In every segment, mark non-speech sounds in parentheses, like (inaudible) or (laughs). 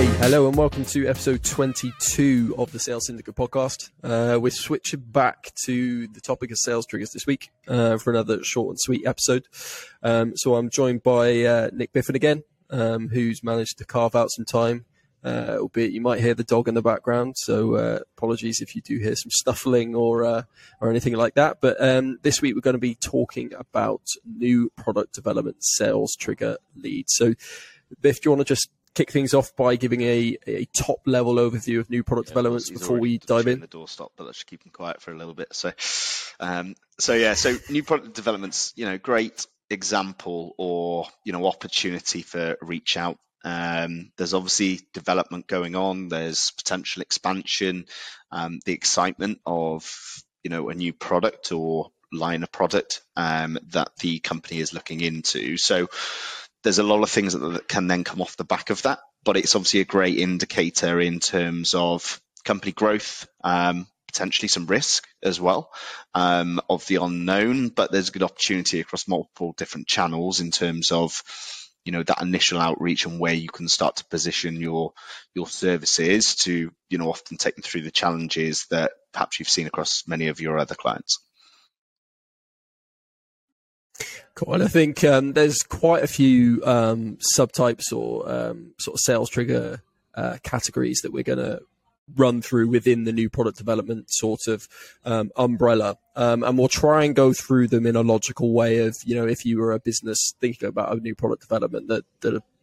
Hey, hello, and welcome to episode 22 of the Sales Syndicate podcast. Uh, we're switching back to the topic of sales triggers this week uh, for another short and sweet episode. Um, so I'm joined by uh, Nic Biffen again, um, who's managed to carve out some time. Uh, albeit you might hear the dog in the background, so uh, apologies if you do hear some snuffling or uh, or anything like that. But um, this week we're going to be talking about new product development sales trigger leads. So, Biff, do you want to just kick things off by giving a, a top level overview of new product yeah, developments before we dive in? The door stop, but let's just keep them quiet for a little bit. So, um, so yeah, so new product developments, you know, great example or you know opportunity for reach out um, there's obviously development going on. There's potential expansion, um, the excitement of you know a new product or line of product um, that the company is looking into. So there's a lot of things that, can then come off the back of that. But it's obviously a great indicator in terms of company growth, um, potentially some risk as well um, of the unknown. But there's a good opportunity across multiple different channels in terms of you know that initial outreach and where you can start to position your your services to you know often take them through the challenges that perhaps you've seen across many of your other clients Cool. And I think um, there's quite a few um, subtypes or um, sort of sales trigger uh, categories that we're going to run through within the new product development sort of um, umbrella. Um, and we'll try and go through them in a logical way of, you know, if you were a business thinking about a new product development, that,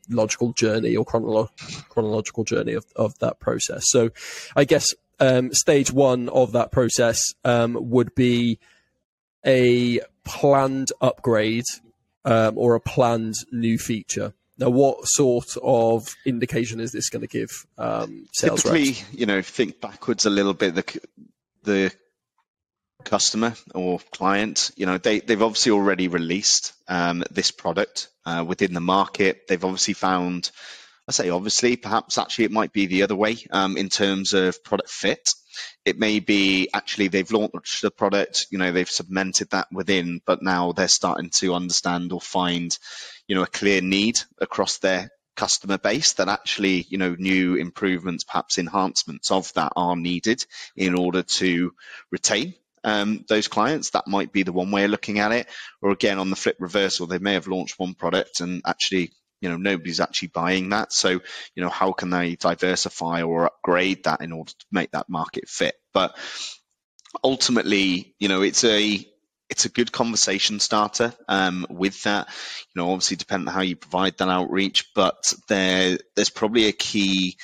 logical journey or chronolo- chronological journey of, of that process. So I guess um, stage one of that process um, would be a planned upgrade um, or a planned new feature. Now, what sort of indication is this going to give um, sales Typically, reps? you know, think backwards a little bit. The the customer or client, you know, they they've obviously already released um, this product uh, within the market. They've obviously found, I say, obviously, perhaps actually it might be the other way um, in terms of product fit. It may be actually they've launched the product, you know, they've cemented that within, but now they're starting to understand or find, you know, a clear need across their customer base that actually, you know, new improvements, perhaps enhancements of that are needed in order to retain um, those clients. That might be the one way of looking at it. Or again, on the flip reversal, they may have launched one product and actually you know nobody's actually buying that. So you know how can they diversify or upgrade that in order to make that market fit? But ultimately you know it's a it's a good conversation starter um, with that. You know obviously depending on how you provide that outreach but there there's probably a key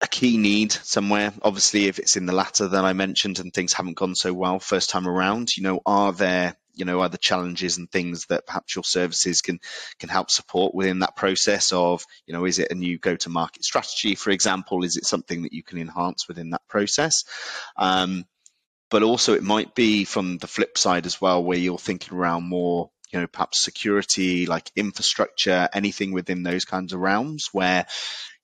a key need somewhere. Obviously, if it's in the latter that I mentioned and things haven't gone so well first time around, you know, are there you know other challenges and things that perhaps your services can can help support within that process of you know is it a new go to market strategy for example? Is it something that you can enhance within that process? Um, but also it might be from the flip side as well where you're thinking around more you know perhaps security like infrastructure anything within those kinds of realms where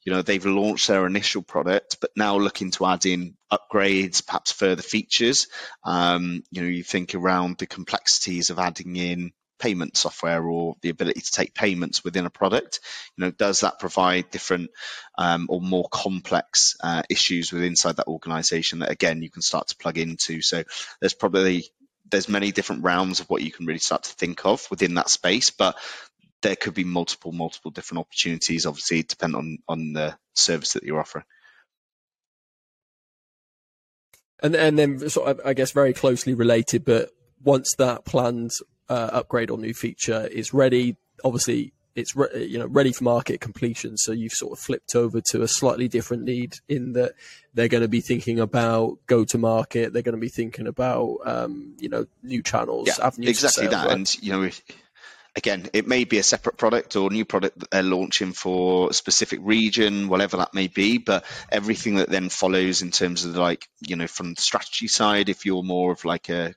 you know they've launched their initial product but now looking to add in upgrades perhaps further features. Um, you know you think around the complexities of adding in payment software or the ability to take payments within a product. You know does that provide different um, or more complex uh, issues within inside that organization that again you can start to plug into? So there's probably there's many different realms of what you can really start to think of within that space but there could be multiple, multiple different opportunities. Obviously, depend on on the service that you're offering. And and then sort of, I guess, very closely related. But once that planned uh, upgrade or new feature is ready, obviously it's re- you know ready for market completion. So you've sort of flipped over to a slightly different need in that they're going to be thinking about go to market. They're going to be thinking about um, you know new channels, yeah, avenues. Exactly that, right? and you know. If, again, it may be a separate product or new product that they're launching for a specific region, whatever that may be. But everything that then follows in terms of like, you know, from the strategy side, if you're more of like a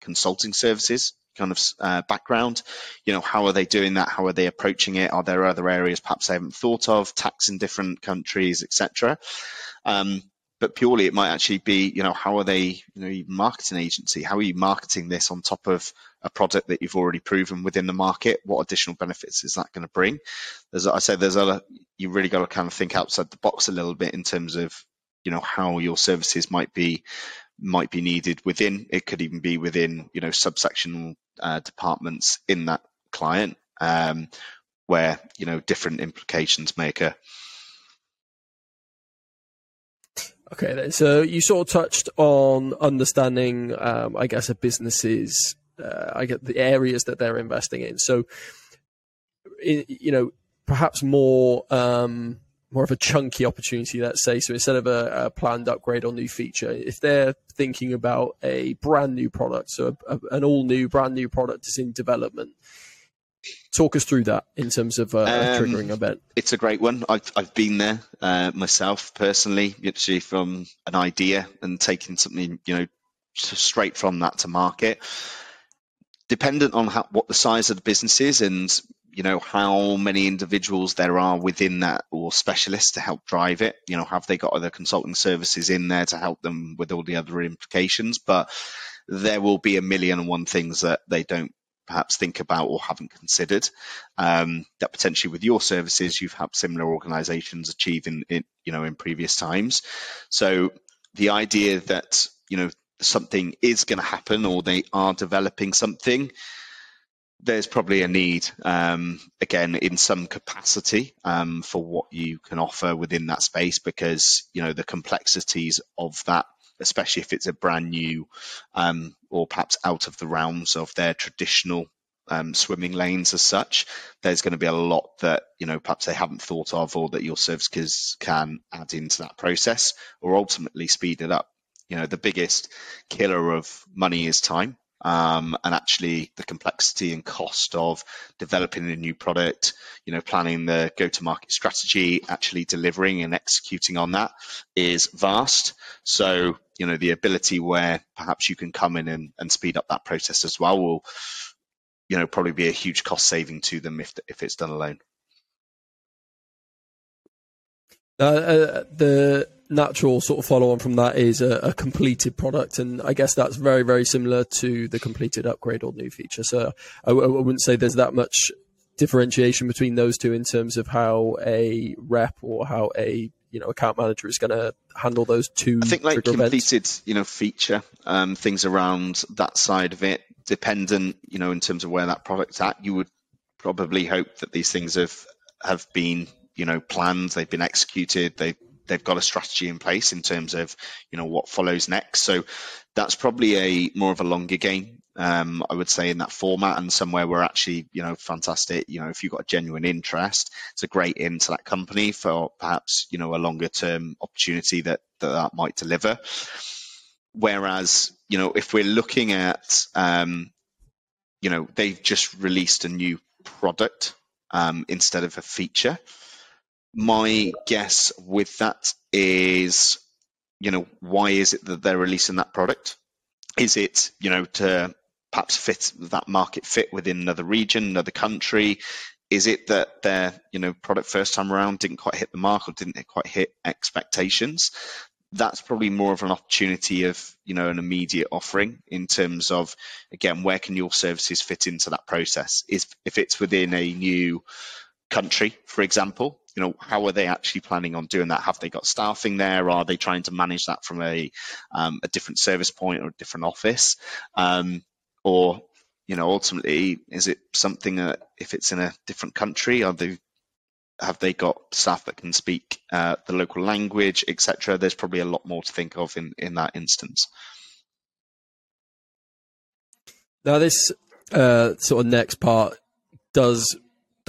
consulting services kind of uh, background, you know, how are they doing that? How are they approaching it? Are there other areas perhaps they haven't thought of? Tax in different countries, etc. Um, but purely it might actually be, you know, how are they, you know, marketing agency? How are you marketing this on top of a product that you've already proven within the market? What additional benefits is that going to bring? There's, I say, there's a, you really got to kind of think outside the box a little bit in terms of, you know, how your services might be might be needed within. It could even be within, you know, subsectional uh, departments in that client, um, where you know different implications may occur. Okay, then. So you sort of touched on understanding, um, I guess, a business's, uh, I get the areas that they're investing in. So, you know, perhaps more, um, more of a chunky opportunity, let's say. So instead of a, a, planned upgrade or new feature, if they're thinking about a brand new product, so a, a, an all new, brand new product is in development, Talk us through that in terms of uh, um, triggering event. It's a great one. I've, I've been there uh, myself personally, actually from an idea and taking something, you know, straight from that to market. Dependent on how, what the size of the business is and you know how many individuals there are within that or specialists to help drive it you know have they got other consulting services in there to help them with all the other implications but there will be a million and one things that they don't perhaps think about or haven't considered um, that potentially with your services you've helped similar organizations achieve in, in you know in previous times. So the idea that you know something is going to happen or they are developing something there's probably a need um, again in some capacity um, for what you can offer within that space because you know the complexities of that especially if it's a brand new um, or perhaps out of the realms of their traditional um, swimming lanes as such. There's going to be a lot that you know perhaps they haven't thought of, or that your services can add into that process, or ultimately speed it up. You know, the biggest killer of money is time. Um, and actually the complexity and cost of developing a new product, you know, planning the go-to-market strategy, actually delivering and executing on that is vast. So you know the ability where perhaps you can come in and, and speed up that process as well will you know probably be a huge cost saving to them if if it's done alone. Uh, uh, the natural sort of follow on from that is a, a, completed product and i guess that's very very similar to the completed upgrade or new feature. So I, I wouldn't say there's that much differentiation between those two in terms of how a rep or how a you know account manager is going to handle those two. I think like completed, events. you know, feature um, things around that side of it, dependent, you know, in terms of where that product's at. You would probably hope that these things have have been, you know, planned, they've been executed, they they've got a strategy in place in terms of, you know, what follows next. So that's probably a more of a longer game um, I would say in that format and somewhere where actually, you know, fantastic, you know, if you've got a genuine interest, it's a great into that company for perhaps, you know, a longer term opportunity that, that, that might deliver. Whereas, you know, if we're looking at, um, you know, they've just released a new product um, instead of a feature. My guess with that is, you know, why is it that they're releasing that product? Is it, you know, to perhaps fit that market fit within another region, another country? Is it that their you know product first time around didn't quite hit the mark or didn't quite hit expectations? That's probably more of an opportunity of you know an immediate offering in terms of again where can your services fit into that process? Is if it's within a new country, for example, you know how are they actually planning on doing that have they got staffing there are they trying to manage that from a um, a different service point or a different office um, or you know ultimately is it something that if it's in a different country are they have they got staff that can speak uh, the local language etc there's probably a lot more to think of in in that instance. Now this uh, sort of next part does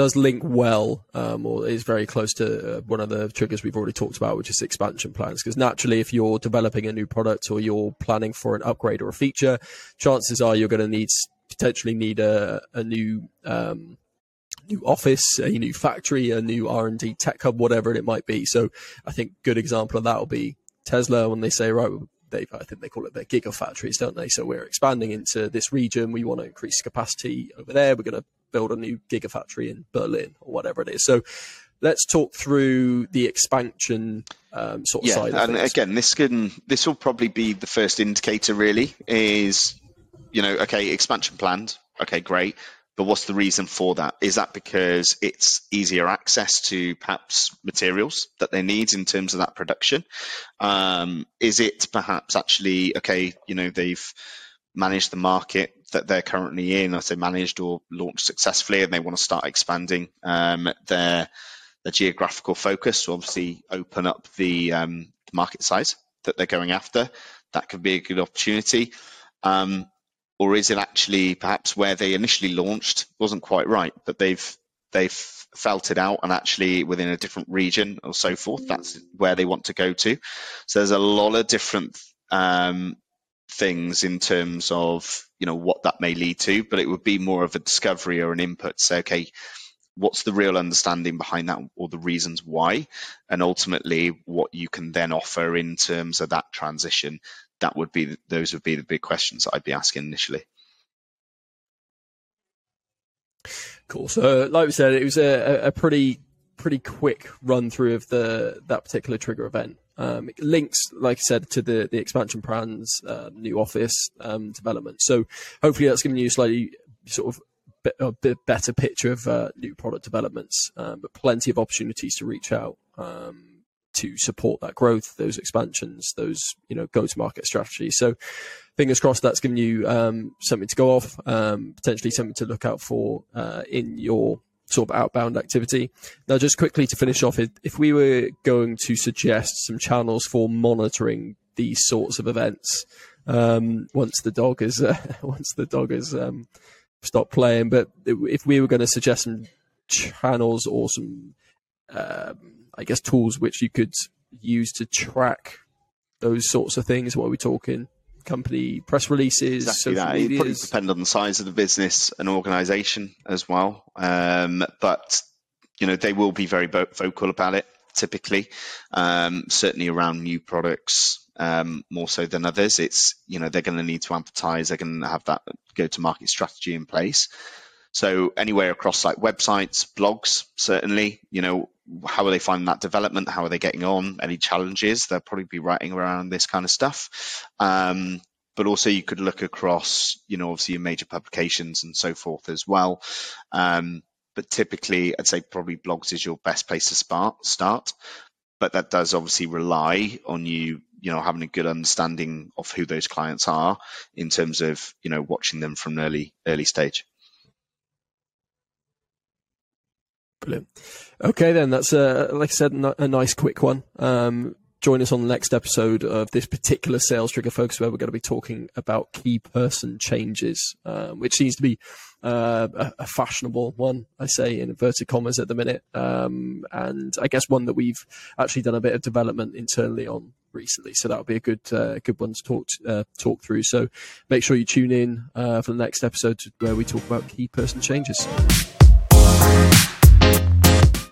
does link well, um, or is very close to uh, one of the triggers we've already talked about, which is expansion plans. Because naturally, if you're developing a new product or you're planning for an upgrade or a feature, chances are you're going to need potentially need a, a new um, new office, a new factory, a new R and D tech hub, whatever it might be. So, I think good example of that will be Tesla when they say, right, they I think they call it their gigafactories, don't they? So we're expanding into this region. We want to increase capacity over there. We're going to build a new gigafactory in Berlin or whatever it is. So let's talk through the expansion um, sort of side. yeah, side. and things. again, this can this will probably be the first indicator. Really, is you know, okay, expansion planned. Okay, great. But what's the reason for that? Is that because it's easier access to perhaps materials that they need in terms of that production? Um, is it perhaps actually okay? You know, they've managed the market that they're currently in, or say managed or launched successfully, and they want to start expanding um, their their geographical focus. So obviously, open up the um, market size that they're going after. That could be a good opportunity. Um, or is it actually perhaps where they initially launched wasn't quite right, but they've they've felt it out and actually within a different region or so forth, that's where they want to go to. So there's a lot of different um, things in terms of you know what that may lead to, but it would be more of a discovery or an input. Say, okay, what's the real understanding behind that or the reasons why, and ultimately what you can then offer in terms of that transition. That would be those would be the big questions that I'd be asking initially. Cool. So, like we said, it was a, a pretty pretty quick run through of the that particular trigger event. Um, it links, like I said, to the the expansion plans, uh, new office um, development. So, hopefully, that's given you a slightly sort of bit, a bit better picture of uh, new product developments, um, but plenty of opportunities to reach out um, to support that growth, those expansions, those you know go to market strategies. So fingers crossed that's given you um, something to go off, um, potentially something to look out for uh, in your sort of outbound activity. Now, just quickly to finish off, if we were going to suggest some channels for monitoring these sorts of events, um, once the dog is uh, (laughs) once the dog is um, stopped playing, but if we were going to suggest some channels or some um, I guess tools which you could use to track those sorts of things. What are we talking? Company press releases, exactly that. It probably depend on the size of the business and organisation as well. Um, but you know they will be very vocal about it. Typically, um, certainly around new products, um, more so than others. It's you know they're going to need to advertise. They're going to have that go-to-market strategy in place. So anywhere across like websites, blogs, certainly, you know, how are they finding that development? How are they getting on? Any challenges? They'll probably be writing around this kind of stuff. Um, but also you could look across, you know, obviously your major publications and so forth as well. Um, but typically, I'd say probably blogs is your best place to start. Start, but that does obviously rely on you, you know, having a good understanding of who those clients are in terms of, you know, watching them from an early early stage. Brilliant. Okay, then that's a like I said, a nice quick one. Um, join us on the next episode of this particular sales trigger focus, where we're going to be talking about key person changes, um, which seems to be uh, a, fashionable one. I say in inverted commas at the minute, um, and I guess one that we've actually done a bit of development internally on recently. So that'll be a good uh, good one to talk uh, talk through. So make sure you tune in uh, for the next episode where we talk about key person changes.